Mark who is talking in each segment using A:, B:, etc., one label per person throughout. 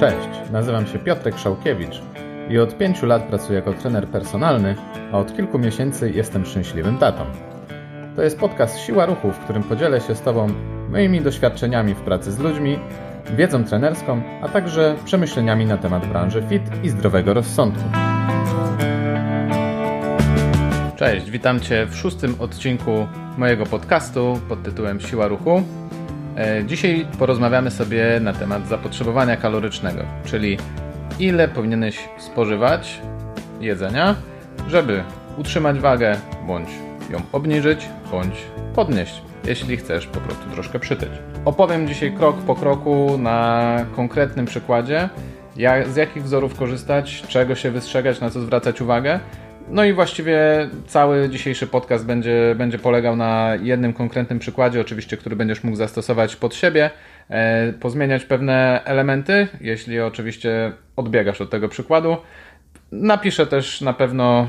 A: Cześć, nazywam się Piotrek Szałkiewicz i od pięciu lat pracuję jako trener personalny, a od kilku miesięcy jestem szczęśliwym tatą. To jest podcast Siła Ruchu, w którym podzielę się z Tobą moimi doświadczeniami w pracy z ludźmi, wiedzą trenerską, a także przemyśleniami na temat branży fit i zdrowego rozsądku. Cześć, witam Cię w szóstym odcinku mojego podcastu pod tytułem Siła Ruchu. E, dzisiaj porozmawiamy sobie na temat zapotrzebowania kalorycznego, czyli ile powinieneś spożywać jedzenia, żeby utrzymać wagę, bądź ją obniżyć, bądź podnieść, jeśli chcesz po prostu troszkę przytyć. Opowiem dzisiaj krok po kroku na konkretnym przykładzie, jak, z jakich wzorów korzystać, czego się wystrzegać, na co zwracać uwagę, no i właściwie cały dzisiejszy podcast będzie, będzie polegał na jednym konkretnym przykładzie, oczywiście, który będziesz mógł zastosować pod siebie, e, pozmieniać pewne elementy, jeśli oczywiście odbiegasz od tego przykładu. Napiszę też na pewno e,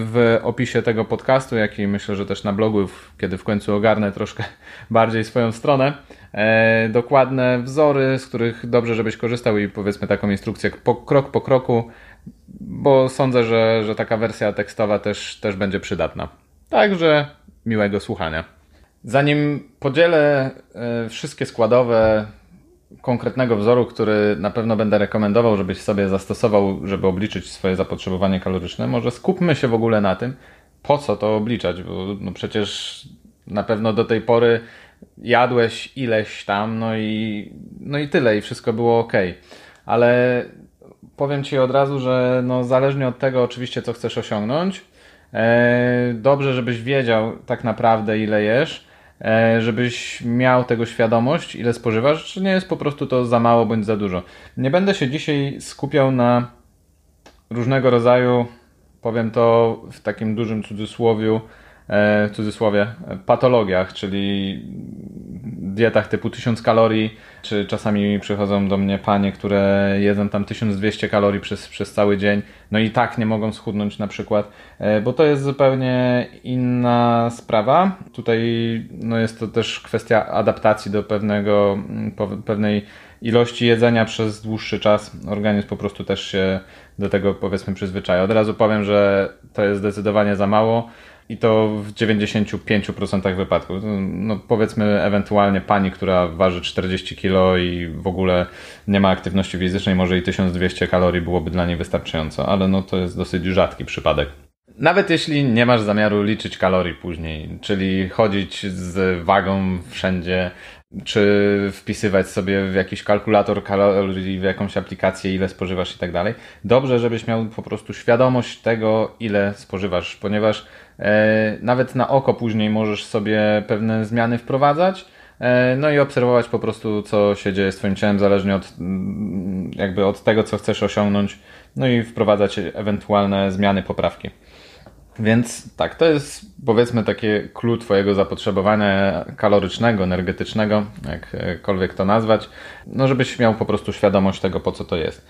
A: w opisie tego podcastu, jak i myślę, że też na blogu, kiedy w końcu ogarnę troszkę bardziej swoją stronę, e, dokładne wzory, z których dobrze, żebyś korzystał i powiedzmy taką instrukcję krok po kroku, bo sądzę, że, że taka wersja tekstowa też, też będzie przydatna. Także miłego słuchania. Zanim podzielę e, wszystkie składowe konkretnego wzoru, który na pewno będę rekomendował, żebyś sobie zastosował, żeby obliczyć swoje zapotrzebowanie kaloryczne, może skupmy się w ogóle na tym, po co to obliczać, bo no przecież na pewno do tej pory jadłeś ileś tam, no i, no i tyle, i wszystko było ok. Ale powiem Ci od razu, że no, zależnie od tego oczywiście, co chcesz osiągnąć, e, dobrze, żebyś wiedział tak naprawdę, ile jesz, e, żebyś miał tego świadomość, ile spożywasz, czy nie jest po prostu to za mało bądź za dużo. Nie będę się dzisiaj skupiał na różnego rodzaju, powiem to w takim dużym cudzysłowiu, w cudzysłowie, patologiach, czyli dietach typu 1000 kalorii, czy czasami przychodzą do mnie panie, które jedzą tam 1200 kalorii przez, przez cały dzień, no i tak nie mogą schudnąć na przykład, e, bo to jest zupełnie inna sprawa. Tutaj no jest to też kwestia adaptacji do pewnego, pewnej ilości jedzenia przez dłuższy czas. Organizm po prostu też się do tego powiedzmy przyzwyczaja. Od razu powiem, że to jest zdecydowanie za mało i to w 95% wypadków. No powiedzmy ewentualnie pani, która waży 40 kg i w ogóle nie ma aktywności fizycznej, może i 1200 kalorii byłoby dla niej wystarczająco, ale no to jest dosyć rzadki przypadek. Nawet jeśli nie masz zamiaru liczyć kalorii później, czyli chodzić z wagą wszędzie, czy wpisywać sobie w jakiś kalkulator kalorii, w jakąś aplikację, ile spożywasz i tak dalej. Dobrze, żebyś miał po prostu świadomość tego, ile spożywasz, ponieważ nawet na oko później możesz sobie pewne zmiany wprowadzać. E, no i obserwować po prostu, co się dzieje z Twoim ciałem, zależnie od, mm, jakby od tego, co chcesz osiągnąć, no i wprowadzać ewentualne zmiany, poprawki. Więc tak, to jest powiedzmy takie clue Twojego zapotrzebowania kalorycznego, energetycznego, jakkolwiek to nazwać, no żebyś miał po prostu świadomość tego, po co to jest.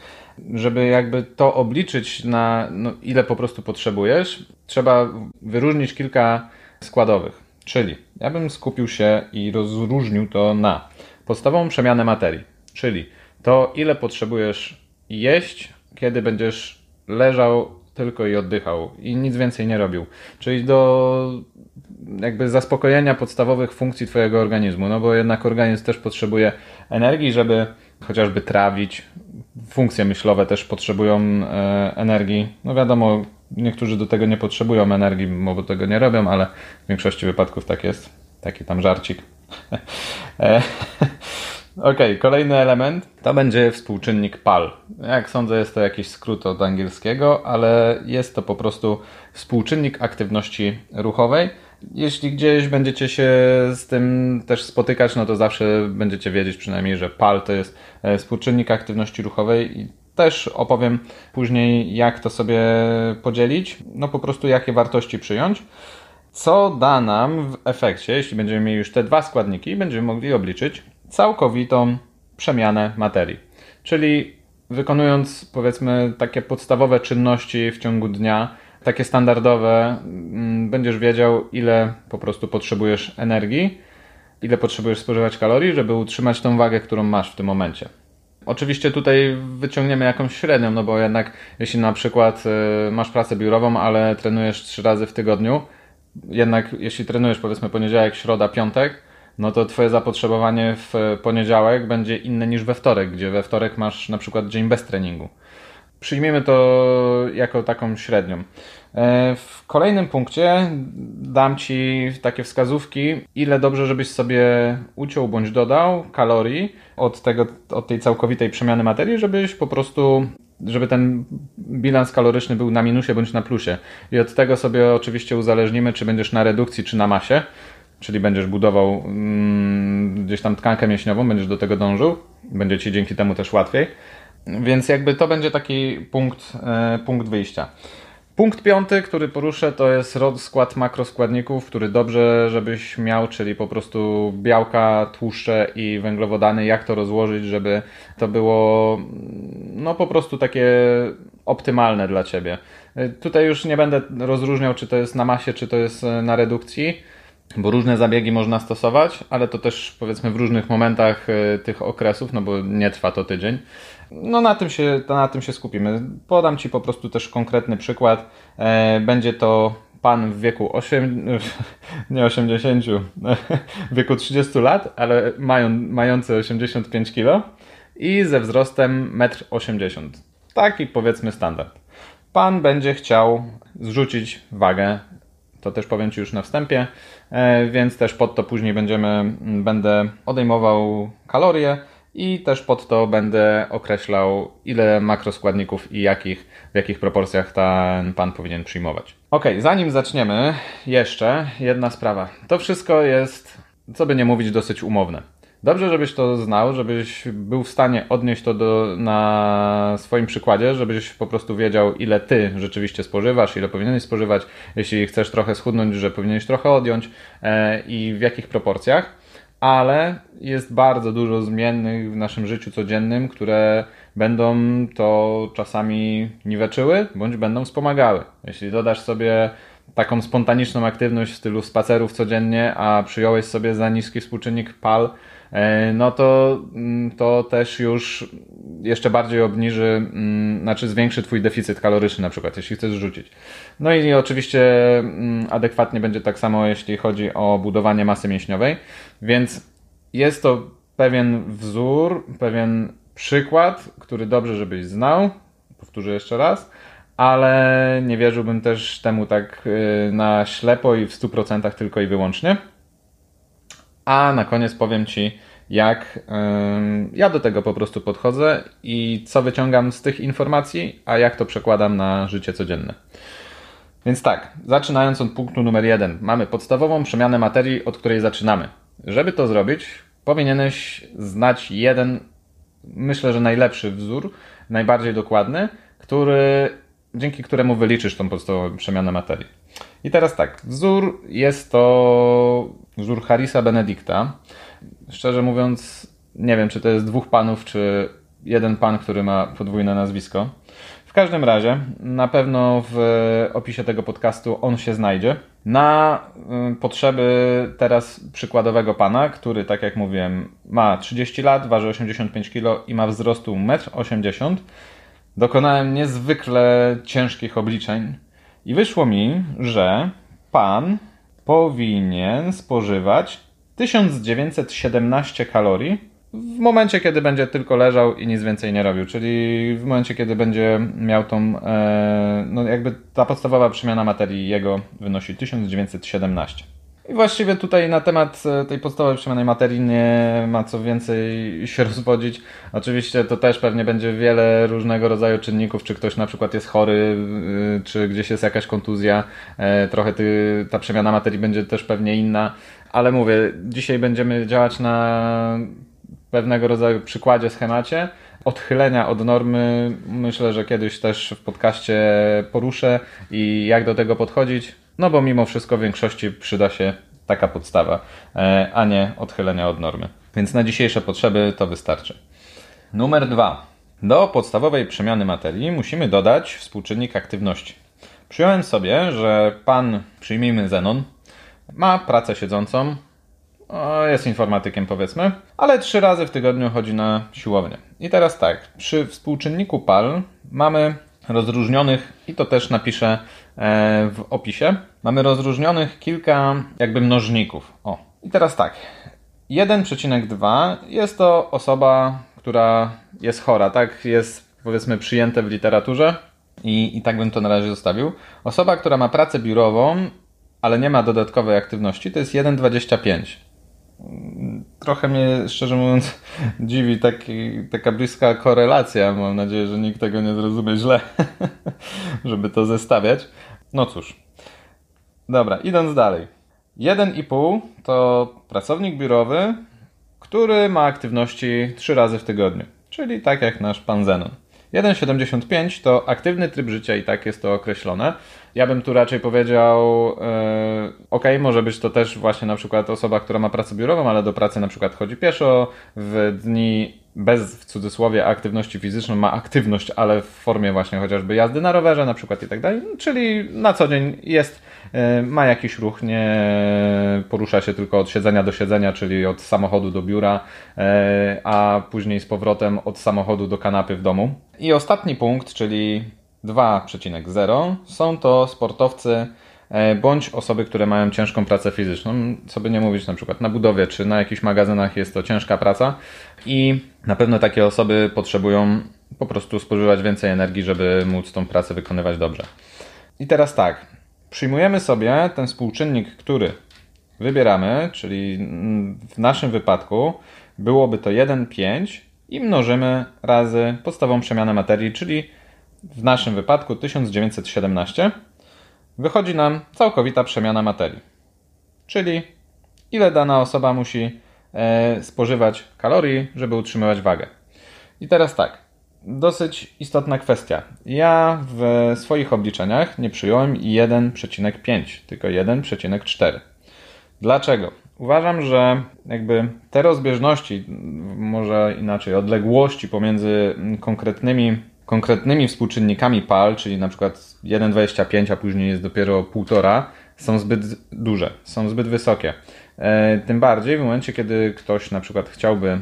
A: Żeby jakby to obliczyć na no, ile po prostu potrzebujesz, trzeba wyróżnić kilka składowych. Czyli ja bym skupił się i rozróżnił to na podstawową przemianę materii, czyli to ile potrzebujesz jeść, kiedy będziesz leżał tylko i oddychał i nic więcej nie robił. Czyli do jakby zaspokojenia podstawowych funkcji Twojego organizmu, no bo jednak organizm też potrzebuje energii, żeby chociażby trawić. Funkcje myślowe też potrzebują e, energii. No wiadomo, niektórzy do tego nie potrzebują energii, bo tego nie robią, ale w większości wypadków tak jest. Taki tam żarcik. E, Ok, kolejny element to będzie współczynnik PAL. Jak sądzę, jest to jakiś skrót od angielskiego, ale jest to po prostu współczynnik aktywności ruchowej. Jeśli gdzieś będziecie się z tym też spotykać, no to zawsze będziecie wiedzieć przynajmniej, że PAL to jest e, współczynnik aktywności ruchowej i też opowiem później, jak to sobie podzielić, no po prostu jakie wartości przyjąć. Co da nam w efekcie, jeśli będziemy mieli już te dwa składniki, będziemy mogli obliczyć całkowitą przemianę materii. Czyli wykonując powiedzmy takie podstawowe czynności w ciągu dnia, takie standardowe, mm, będziesz wiedział, ile po prostu potrzebujesz energii, ile potrzebujesz spożywać kalorii, żeby utrzymać tą wagę, którą masz w tym momencie. Oczywiście tutaj wyciągniemy jakąś średnią, no bo jednak jeśli na przykład y, masz pracę biurową, ale trenujesz trzy razy w tygodniu, jednak jeśli trenujesz powiedzmy poniedziałek, środa, piątek, no to twoje zapotrzebowanie w poniedziałek będzie inne niż we wtorek, gdzie we wtorek masz na przykład dzień bez treningu. Przyjmiemy to jako taką średnią. E, w kolejnym punkcie dam Ci takie wskazówki, ile dobrze, żebyś sobie uciął bądź dodał kalorii od, tego, od tej całkowitej przemiany materii, żebyś po prostu żeby ten bilans kaloryczny był na minusie bądź na plusie. I od tego sobie oczywiście uzależnimy, czy będziesz na redukcji, czy na masie, czyli będziesz budował mm, gdzieś tam tkankę mięśniową, będziesz do tego dążył, będzie ci dzięki temu też łatwiej. Więc jakby to będzie taki punkt, e, punkt wyjścia. Punkt piąty, który poruszę, to jest skład makroskładników, który dobrze, żebyś miał, czyli po prostu białka, tłuszcze i węglowodany, jak to rozłożyć, żeby to było no po prostu takie optymalne dla Ciebie. Tutaj już nie będę rozróżniał, czy to jest na masie, czy to jest na redukcji, bo różne zabiegi można stosować, ale to też powiedzmy w różnych momentach e, tych okresów, no bo nie trwa to tydzień. No na tym się, na tym się skupimy. Podam Ci po prostu też konkretny przykład. E, będzie to pan w wieku 8, nie 80, w wieku 30 lat, ale mają, mający 85 kg i ze wzrostem 1,80 m. Taki powiedzmy standard. Pan będzie chciał zrzucić wagę, to też powiem Ci już na wstępie, e, więc też pod to później będziemy, będę odejmował kalorie i też pod to będę określał, ile makroskładników i jakich, w jakich proporcjach ten pan powinien przyjmować. Ok, zanim zaczniemy, jeszcze jedna sprawa. To wszystko jest, co by nie mówić, dosyć umowne. Dobrze, żebyś to znał, żebyś był w stanie odnieść to do, na swoim przykładzie, żebyś po prostu wiedział, ile ty rzeczywiście spożywasz, ile powinieneś spożywać. Jeśli chcesz trochę schudnąć, że powinieneś trochę odjąć e, i w jakich proporcjach ale jest bardzo dużo zmiennych w naszym życiu codziennym, które będą to czasami niweczyły bądź będą wspomagały. Jeśli dodasz sobie taką spontaniczną aktywność w stylu spacerów codziennie, a przyjąłeś sobie za niski współczynnik PAL, no to, mm, to też już jeszcze bardziej obniży, mm, znaczy zwiększy Twój deficyt kaloryczny na przykład, jeśli chcesz rzucić. No i oczywiście mm, adekwatnie będzie tak samo, jeśli chodzi o budowanie masy mięśniowej, więc jest to pewien wzór, pewien przykład, który dobrze, żebyś znał. Powtórzę jeszcze raz ale nie wierzyłbym też temu tak y, na ślepo i w 100% tylko i wyłącznie. A na koniec powiem Ci, jak ja do tego po prostu podchodzę i co wyciągam z tych informacji, a jak to przekładam na życie codzienne. Więc tak, zaczynając od punktu numer jeden, mamy podstawową przemianę materii, od której zaczynamy. Żeby to zrobić, powinieneś znać jeden, myślę, że najlepszy wzór, najbardziej dokładny, który dzięki któremu wyliczysz tą podstawową przemianę materii. I teraz tak, wzór jest to wzór Harrisa Benedicta. Szczerze mówiąc, nie wiem, czy to jest dwóch panów, czy jeden pan, który ma podwójne nazwisko. W każdym razie, na pewno w opisie tego podcastu on się znajdzie. Na y, potrzeby teraz przykładowego pana, który, tak jak mówiłem, ma 30 lat, waży 85 kg i ma wzrostu 1,80 m, dokonałem niezwykle ciężkich obliczeń i wyszło mi, że pan powinien spożywać 1917 kalorii w momencie, kiedy będzie tylko leżał i nic więcej nie robił, czyli w momencie, kiedy będzie miał tą, e, no jakby ta podstawowa przemiana materii jego wynosi 1917. I właściwie tutaj na temat e, tej podstawowej przemiany materii nie ma co więcej się rozwodzić. Oczywiście to też pewnie będzie wiele różnego rodzaju czynników, czy ktoś na przykład jest chory, e, czy gdzieś jest jakaś kontuzja. E, trochę ty, ta przemiana materii będzie też pewnie inna, ale mówię, dzisiaj będziemy działać na pewnego rodzaju przykładzie, schemacie. Odchylenia od normy myślę, że kiedyś też w podcaście poruszę i jak do tego podchodzić. No bo mimo wszystko w większości przyda się taka podstawa, e, a nie odchylenia od normy. Więc na dzisiejsze potrzeby to wystarczy. Numer dwa. Do podstawowej przemiany materii musimy dodać współczynnik aktywności. Przyjąłem sobie, że pan, przyjmijmy Zenon, ma pracę siedzącą, jest informatykiem powiedzmy, ale trzy razy w tygodniu chodzi na siłownię. I teraz tak, przy współczynniku PAL mamy rozróżnionych, i to też napiszę e, w opisie, mamy rozróżnionych kilka jakby mnożników. O, i teraz tak, 1,2 jest to osoba, która jest chora, tak? Jest powiedzmy przyjęte w literaturze i, i tak bym to na razie zostawił. Osoba, która ma pracę biurową, ale nie ma dodatkowej aktywności, to jest 1,25. Trochę mnie, szczerze mówiąc, dziwi taki, taka bliska korelacja. Mam nadzieję, że nikt tego nie zrozumie źle, żeby to zestawiać. No cóż. Dobra, idąc dalej. 1,5 to pracownik biurowy, który ma aktywności 3 razy w tygodniu, czyli tak jak nasz pan Zenon. 1,75 to aktywny tryb życia i tak jest to określone. Ja bym tu raczej powiedział, yy, ok, może być to też właśnie na przykład osoba, która ma pracę biurową, ale do pracy na przykład chodzi pieszo, w dni bez w cudzysłowie aktywności fizycznej ma aktywność, ale w formie właśnie chociażby jazdy na rowerze na przykład i tak dalej, czyli na co dzień jest, yy, ma jakiś ruch, nie porusza się tylko od siedzenia do siedzenia, czyli od samochodu do biura, yy, a później z powrotem od samochodu do kanapy w domu. I ostatni punkt, czyli 2,0 są to sportowcy bądź osoby, które mają ciężką pracę fizyczną. Co by nie mówić, na przykład na budowie czy na jakichś magazynach jest to ciężka praca i na pewno takie osoby potrzebują po prostu spożywać więcej energii, żeby móc tą pracę wykonywać dobrze. I teraz tak, przyjmujemy sobie ten współczynnik, który wybieramy, czyli w naszym wypadku byłoby to 1,5 i mnożymy razy podstawową przemianę materii, czyli w naszym wypadku 1917, wychodzi nam całkowita przemiana materii. Czyli ile dana osoba musi e, spożywać kalorii, żeby utrzymywać wagę. I teraz tak, dosyć istotna kwestia. Ja w swoich obliczeniach nie przyjąłem 1,5, tylko 1,4. Dlaczego? Uważam, że jakby te rozbieżności, może inaczej, odległości pomiędzy konkretnymi konkretnymi współczynnikami PAL, czyli na przykład 1,25, a później jest dopiero 1,5, są zbyt duże, są zbyt wysokie. E, tym bardziej w momencie, kiedy ktoś na przykład chciałby e,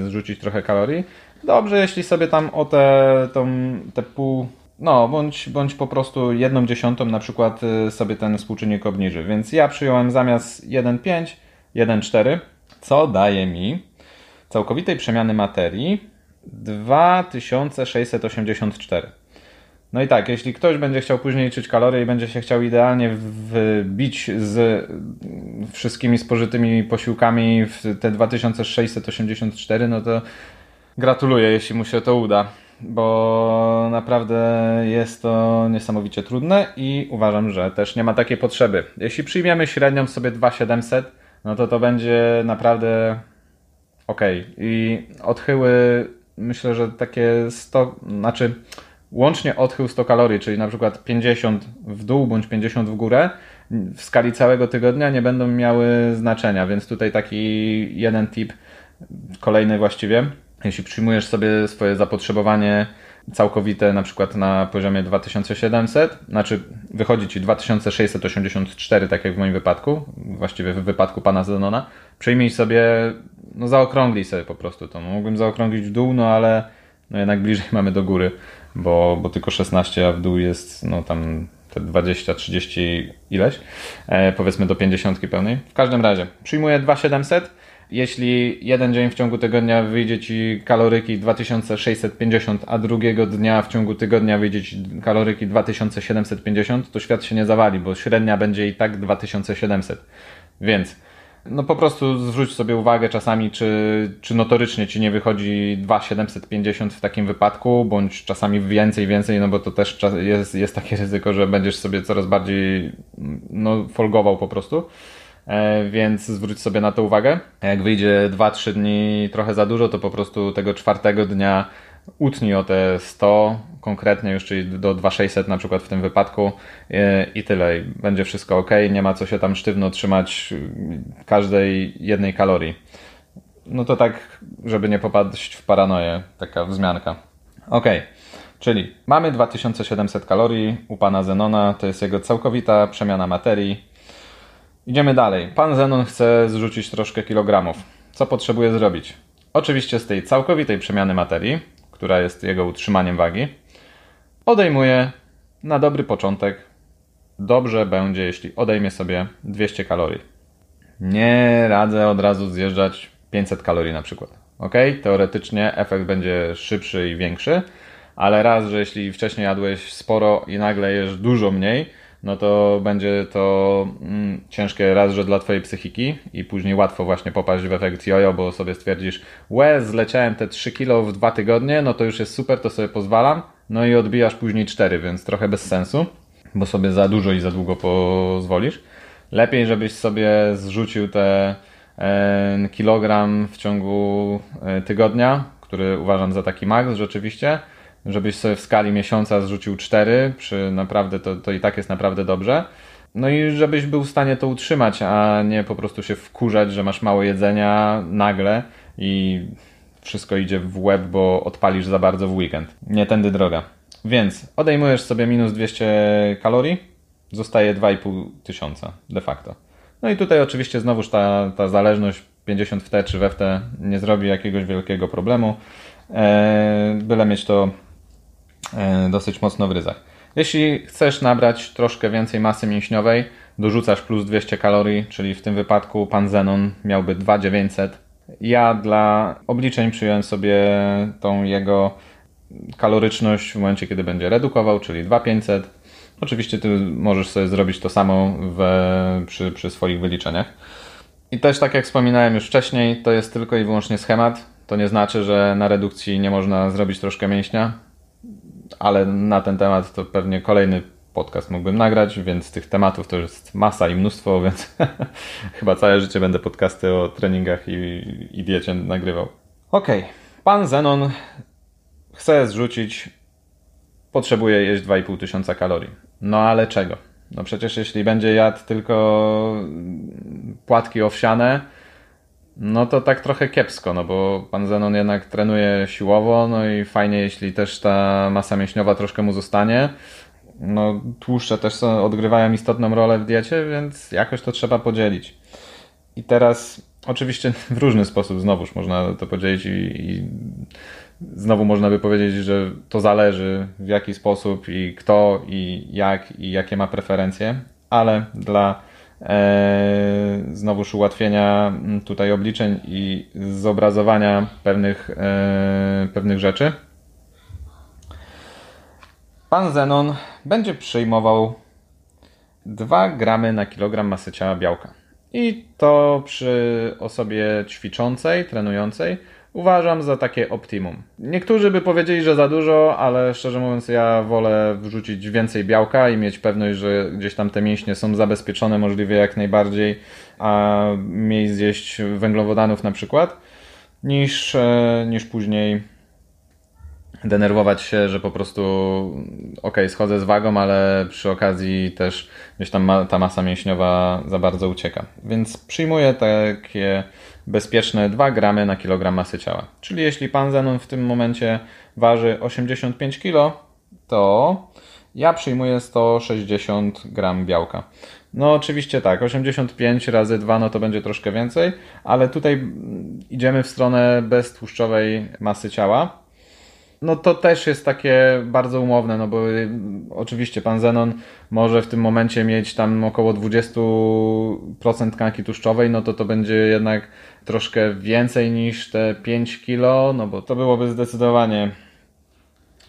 A: zrzucić trochę kalorii, dobrze, jeśli sobie tam o te, tą, te pół, no, bądź, bądź po prostu jedną dziesiątą na przykład e, sobie ten współczynnik obniży. Więc ja przyjąłem zamiast 1,5, 1,4, co daje mi całkowitej przemiany materii 2684. No i tak, jeśli ktoś będzie chciał później liczyć kalorie i będzie się chciał idealnie wbić z wszystkimi spożytymi posiłkami w te 2684, no to gratuluję, jeśli mu się to uda, bo naprawdę jest to niesamowicie trudne i uważam, że też nie ma takiej potrzeby. Jeśli przyjmiemy średnią sobie 2700, no to to będzie naprawdę ok. I odchyły myślę, że takie 100, znaczy łącznie odchył 100 kalorii, czyli na przykład 50 w dół bądź 50 w górę, w skali całego tygodnia nie będą miały znaczenia, więc tutaj taki jeden tip, kolejny właściwie. Jeśli przyjmujesz sobie swoje zapotrzebowanie całkowite na przykład na poziomie 2700, znaczy wychodzi Ci 2684, tak jak w moim wypadku, właściwie w wypadku pana Zenona, przyjmij sobie no zaokrąglij sobie po prostu to. No, mógłbym zaokrąglić w dół, no ale no jednak bliżej mamy do góry, bo, bo tylko 16, a w dół jest no tam te 20, 30 ileś, e, powiedzmy do 50 pełnej. W każdym razie przyjmuję 2700. Jeśli jeden dzień w ciągu tygodnia wyjdzie Ci kaloryki 2650, a drugiego dnia w ciągu tygodnia wyjdzie Ci kaloryki 2750, to świat się nie zawali, bo średnia będzie i tak 2700. Więc no po prostu zwróć sobie uwagę czasami, czy, czy notorycznie ci nie wychodzi 2,750 w takim wypadku, bądź czasami więcej, więcej, no bo to też jest, jest takie ryzyko, że będziesz sobie coraz bardziej no, folgował po prostu. E, więc zwróć sobie na to uwagę. Jak wyjdzie 2-3 dni trochę za dużo, to po prostu tego czwartego dnia utnij o te 100 konkretnie już, czyli do 2600 na przykład w tym wypadku e, i tyle. Będzie wszystko ok, nie ma co się tam sztywno trzymać każdej jednej kalorii. No to tak, żeby nie popaść w paranoję, taka wzmianka. Ok, czyli mamy 2700 kalorii u pana Zenona, to jest jego całkowita przemiana materii. Idziemy dalej. Pan Zenon chce zrzucić troszkę kilogramów. Co potrzebuje zrobić? Oczywiście z tej całkowitej przemiany materii, która jest jego utrzymaniem wagi, odejmuje na dobry początek. Dobrze będzie, jeśli odejmie sobie 200 kalorii. Nie radzę od razu zjeżdżać 500 kalorii na przykład. Ok? Teoretycznie efekt będzie szybszy i większy, ale raz, że jeśli wcześniej jadłeś sporo i nagle jesz dużo mniej, no to będzie to mm, ciężkie raz, że dla Twojej psychiki i później łatwo właśnie popaść w efekt jojo, bo sobie stwierdzisz, łe, zleciałem te 3 kilo w dwa tygodnie, no to już jest super, to sobie pozwalam, no i odbijasz później 4, więc trochę bez sensu, bo sobie za dużo i za długo pozwolisz. Lepiej, żebyś sobie zrzucił te e, kilogram w ciągu e, tygodnia, który uważam za taki maks rzeczywiście, żebyś sobie w skali miesiąca zrzucił 4, przy naprawdę to, to i tak jest naprawdę dobrze. No i żebyś był w stanie to utrzymać, a nie po prostu się wkurzać, że masz mało jedzenia nagle i wszystko idzie w łeb, bo odpalisz za bardzo w weekend. Nie tędy droga. Więc odejmujesz sobie minus 200 kalorii, zostaje 2,5 tysiąca de facto. No i tutaj oczywiście znowuż ta, ta zależność 50 w T czy w T nie zrobi jakiegoś wielkiego problemu. Eee, byle mieć to dosyć mocno w ryzach. Jeśli chcesz nabrać troszkę więcej masy mięśniowej, dorzucasz plus 200 kalorii, czyli w tym wypadku pan Zenon miałby 2900. Ja dla obliczeń przyjąłem sobie tą jego kaloryczność w momencie, kiedy będzie redukował, czyli 2500. Oczywiście ty możesz sobie zrobić to samo przy, przy swoich wyliczeniach. I też tak jak wspominałem już wcześniej, to jest tylko i wyłącznie schemat. To nie znaczy, że na redukcji nie można zrobić troszkę mięśnia ale na ten temat to pewnie kolejny podcast mógłbym nagrać, więc tych tematów to jest masa i mnóstwo, więc chyba całe życie będę podcasty o treningach i, i diecie nagrywał. Okej, okay. pan Zenon chce zrzucić, potrzebuje jeść 2,5 tysiąca kalorii. No ale czego? No przecież jeśli będzie jadł tylko płatki owsiane, no to tak trochę kiepsko, no bo pan Zenon jednak trenuje siłowo, no i fajnie, jeśli też ta masa mięśniowa troszkę mu zostanie. No tłuszcze też są, odgrywają istotną rolę w diecie, więc jakoś to trzeba podzielić. I teraz oczywiście w różny sposób znowuż można to podzielić i, i znowu można by powiedzieć, że to zależy w jaki sposób i kto i jak i jakie ma preferencje, ale dla znowuż ułatwienia tutaj obliczeń i zobrazowania pewnych, e, pewnych rzeczy. Pan Zenon będzie przyjmował 2 gramy na kilogram masy ciała białka. I to przy osobie ćwiczącej, trenującej uważam za takie optimum. Niektórzy by powiedzieli, że za dużo, ale szczerze mówiąc, ja wolę wrzucić więcej białka i mieć pewność, że gdzieś tam te mięśnie są zabezpieczone możliwie jak najbardziej, a mniej zjeść węglowodanów na przykład, niż, e, niż później denerwować się, że po prostu ok, schodzę z wagą, ale przy okazji też gdzieś tam ma, ta masa mięśniowa za bardzo ucieka. Więc przyjmuję takie bezpieczne 2 gramy na kilogram masy ciała. Czyli jeśli pan Zenon w tym momencie waży 85 kg, to ja przyjmuję 160 gram białka. No oczywiście tak, 85 razy 2 no to będzie troszkę więcej, ale tutaj idziemy w stronę beztłuszczowej masy ciała. No to też jest takie bardzo umowne, no bo y, oczywiście pan Zenon może w tym momencie mieć tam około 20% tkanki tłuszczowej, no to to będzie jednak troszkę więcej niż te 5 kg, no bo to byłoby zdecydowanie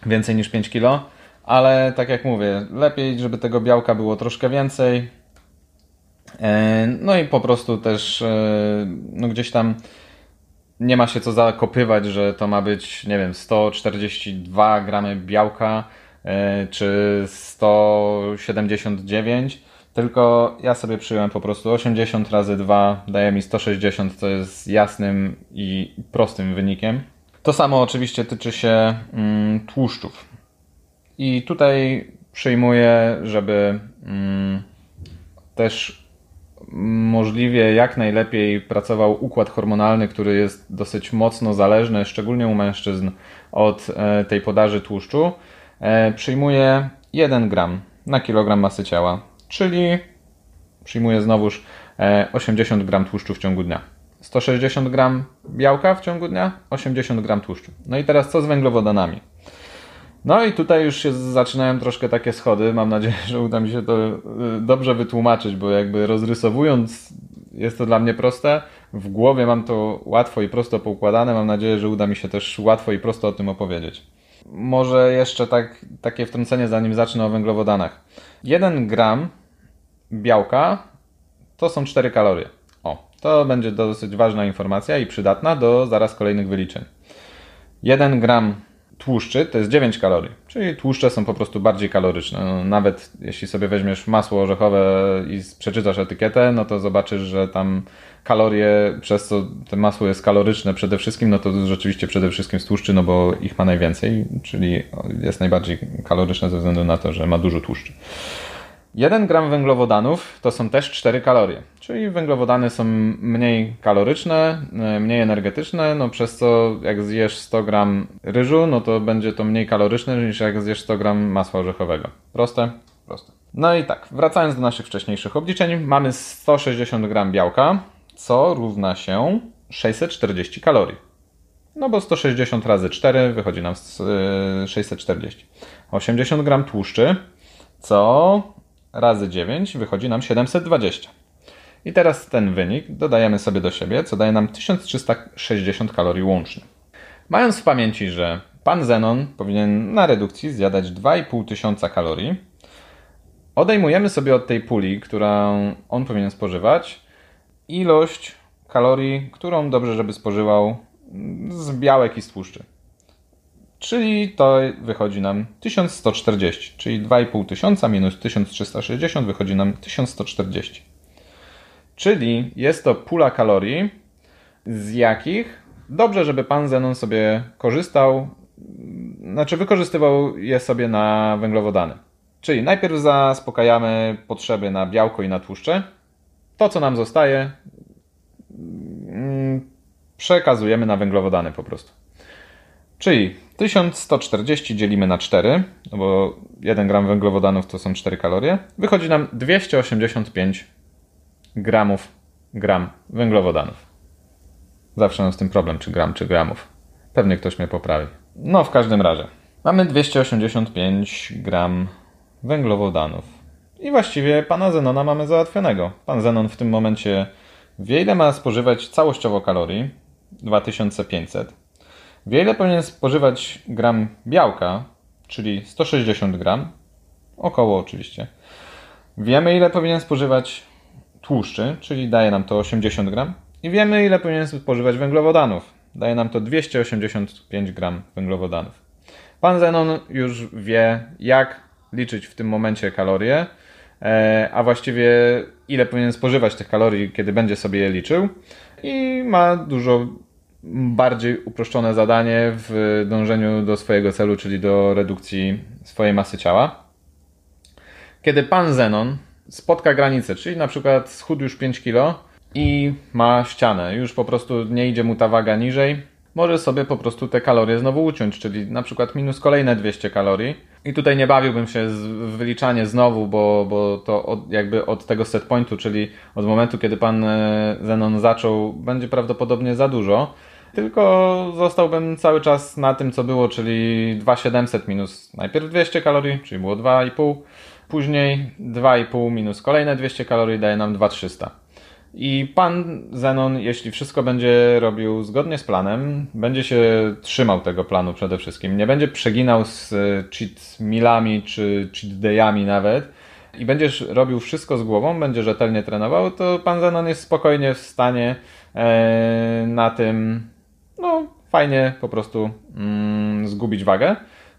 A: więcej niż 5 kg, ale tak jak mówię, lepiej, żeby tego białka było troszkę więcej. E, no i po prostu też e, no gdzieś tam nie ma się co zakopywać, że to ma być, nie wiem, 142 gramy białka e, czy 179, tylko ja sobie przyjąłem po prostu 80 razy 2 daje mi 160, co jest jasnym i prostym wynikiem. To samo oczywiście tyczy się mm, tłuszczów. I tutaj przyjmuję, żeby mm, też możliwie jak najlepiej pracował układ hormonalny, który jest dosyć mocno zależny, szczególnie u mężczyzn, od e, tej podaży tłuszczu, e, przyjmuje 1 gram na kilogram masy ciała, czyli przyjmuje znowuż 80 gram tłuszczu w ciągu dnia. 160 gram białka w ciągu dnia, 80 gram tłuszczu. No i teraz co z węglowodanami? No i tutaj już się zaczynają troszkę takie schody. Mam nadzieję, że uda mi się to y, dobrze wytłumaczyć, bo jakby rozrysowując jest to dla mnie proste. W głowie mam to łatwo i prosto poukładane. Mam nadzieję, że uda mi się też łatwo i prosto o tym opowiedzieć. Może jeszcze tak, takie wtrącenie, zanim zacznę o węglowodanach. 1 gram białka to są 4 kalorie. O, to będzie dosyć ważna informacja i przydatna do zaraz kolejnych wyliczeń. 1 gram tłuszczy to jest 9 kalorii, czyli tłuszcze są po prostu bardziej kaloryczne. No, nawet jeśli sobie weźmiesz masło orzechowe i przeczytasz etykietę, no to zobaczysz, że tam kalorie, przez co to masło jest kaloryczne przede wszystkim, no to rzeczywiście przede wszystkim z tłuszczy, no bo ich ma najwięcej, czyli jest najbardziej kaloryczne ze względu na to, że ma dużo tłuszczy. 1 gram węglowodanów to są też 4 kalorie, czyli węglowodany są mniej kaloryczne, e, mniej energetyczne, no przez co jak zjesz 100 gram ryżu, no to będzie to mniej kaloryczne niż jak zjesz 100 gram masła orzechowego. Proste? Proste. No i tak, wracając do naszych wcześniejszych obliczeń, mamy 160 gram białka, co równa się 640 kalorii. No bo 160 razy 4 wychodzi nam 640. 80 gram tłuszczy, co razy 9 wychodzi nam 720. I teraz ten wynik dodajemy sobie do siebie, co daje nam 1360 kalorii łącznie. Mając w pamięci, że pan Zenon powinien na redukcji zjadać 2,5 tysiąca kalorii, odejmujemy sobie od tej puli, którą on powinien spożywać, ilość kalorii, którą dobrze, żeby spożywał z białek i z tłuszczy. Czyli to wychodzi nam 1140, czyli 2,5 tysiąca minus 1360 wychodzi nam 1140. Czyli jest to pula kalorii, z jakich dobrze, żeby pan Zenon sobie korzystał, znaczy wykorzystywał je sobie na węglowodany. Czyli najpierw zaspokajamy potrzeby na białko i na tłuszcze. To, co nam zostaje, mm, przekazujemy na węglowodany po prostu. Czyli 1140 dzielimy na 4, no bo 1 gram węglowodanów to są 4 kalorie. Wychodzi nam 285 gramów gram węglowodanów. Zawsze mam z tym problem, czy gram, czy gramów. Pewnie ktoś mnie poprawi. No, w każdym razie. Mamy 285 gram węglowodanów. I właściwie pana Zenona mamy załatwionego. Pan Zenon w tym momencie wie, ile ma spożywać całościowo kalorii. 2500 Wie ile powinien spożywać gram białka, czyli 160 gram, około oczywiście. Wiemy ile powinien spożywać tłuszczy, czyli daje nam to 80 gram. I wiemy ile powinien spożywać węglowodanów. Daje nam to 285 gram węglowodanów. Pan Zenon już wie, jak liczyć w tym momencie kalorie, e, a właściwie ile powinien spożywać tych kalorii, kiedy będzie sobie je liczył. I ma dużo bardziej uproszczone zadanie w dążeniu do swojego celu, czyli do redukcji swojej masy ciała. Kiedy pan Zenon spotka granicę, czyli na przykład schudł już 5 kg i ma ścianę, już po prostu nie idzie mu ta waga niżej, może sobie po prostu te kalorie znowu uciąć, czyli na przykład minus kolejne 200 kalorii. I tutaj nie bawiłbym się w wyliczanie znowu, bo, bo to od, jakby od tego set pointu, czyli od momentu, kiedy pan e, Zenon zaczął, będzie prawdopodobnie za dużo. Tylko zostałbym cały czas na tym, co było, czyli 2700 minus najpierw 200 kalorii, czyli było 2,5. Później 2,5 minus kolejne 200 kalorii daje nam 2300. I pan Zenon, jeśli wszystko będzie robił zgodnie z planem, będzie się trzymał tego planu przede wszystkim. Nie będzie przeginał z cheat milami czy cheat dayami nawet i będziesz robił wszystko z głową, będzie rzetelnie trenował, to pan Zenon jest spokojnie w stanie e, na tym no fajnie po prostu mm, zgubić wagę.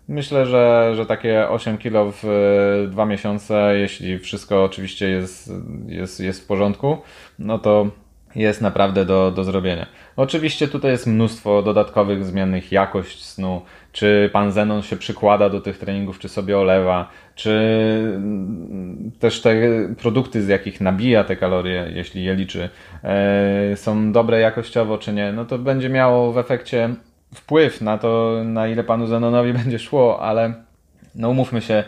A: Myślę, że, że takie 8 kg w e, dwa miesiące, jeśli wszystko oczywiście jest, jest, jest w porządku, no to jest naprawdę do, do zrobienia. Oczywiście tutaj jest mnóstwo dodatkowych zmiennych, jakość snu, czy pan Zenon się przykłada do tych treningów, czy sobie olewa, czy też te produkty, z jakich nabija te kalorie, jeśli je liczy, e, są dobre jakościowo, czy nie, no to będzie miało w efekcie wpływ na to, na ile panu Zenonowi będzie szło, ale no umówmy się,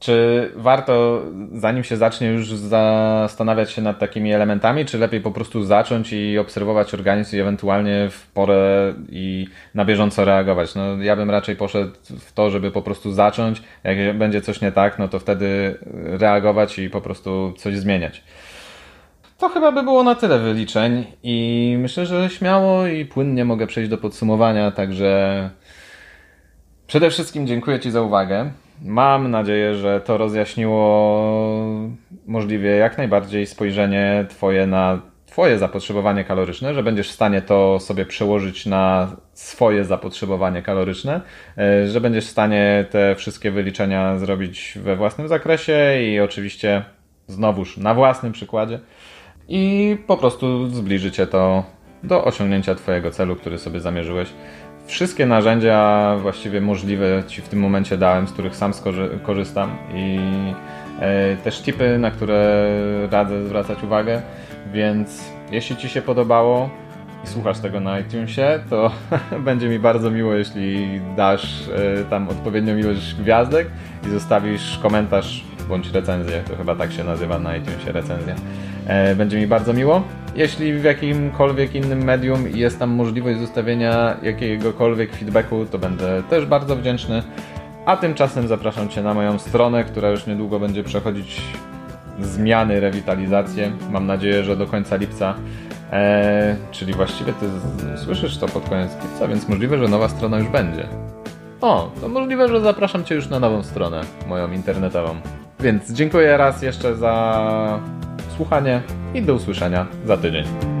A: Czy warto, zanim się zacznie, już zastanawiać się nad takimi elementami, czy lepiej po prostu zacząć i obserwować organizm i ewentualnie w porę i na bieżąco reagować? No, ja bym raczej poszedł w to, żeby po prostu zacząć. Jak będzie coś nie tak, no to wtedy reagować i po prostu coś zmieniać. To chyba by było na tyle wyliczeń i myślę, że śmiało i płynnie mogę przejść do podsumowania, także przede wszystkim dziękuję Ci za uwagę. Mam nadzieję, że to rozjaśniło możliwie jak najbardziej spojrzenie Twoje na Twoje zapotrzebowanie kaloryczne, że będziesz w stanie to sobie przełożyć na swoje zapotrzebowanie kaloryczne, e, że będziesz w stanie te wszystkie wyliczenia zrobić we własnym zakresie i oczywiście znowuż na własnym przykładzie i po prostu zbliżycie to do osiągnięcia Twojego celu, który sobie zamierzyłeś. Wszystkie narzędzia właściwie możliwe Ci w tym momencie dałem, z których sam korzystam i e, też tipy, na które radzę zwracać uwagę, więc jeśli Ci się podobało i słuchasz tego na iTunesie, to będzie mi bardzo miło, jeśli dasz e, tam odpowiednią ilość gwiazdek i zostawisz komentarz bądź recenzję, to chyba tak się nazywa na iTunesie recenzja. E, będzie mi bardzo miło. Jeśli w jakimkolwiek innym medium jest tam możliwość zostawienia jakiegokolwiek feedbacku, to będę też bardzo wdzięczny. A tymczasem zapraszam Cię na moją stronę, która już niedługo będzie przechodzić zmiany, rewitalizację. Mam nadzieję, że do końca lipca. Eee, czyli właściwie Ty słyszysz to pod koniec lipca, więc możliwe, że nowa strona już będzie. O, to możliwe, że zapraszam Cię już na nową stronę, moją internetową. Więc dziękuję raz jeszcze za słuchanie i do usłyszenia za tydzień.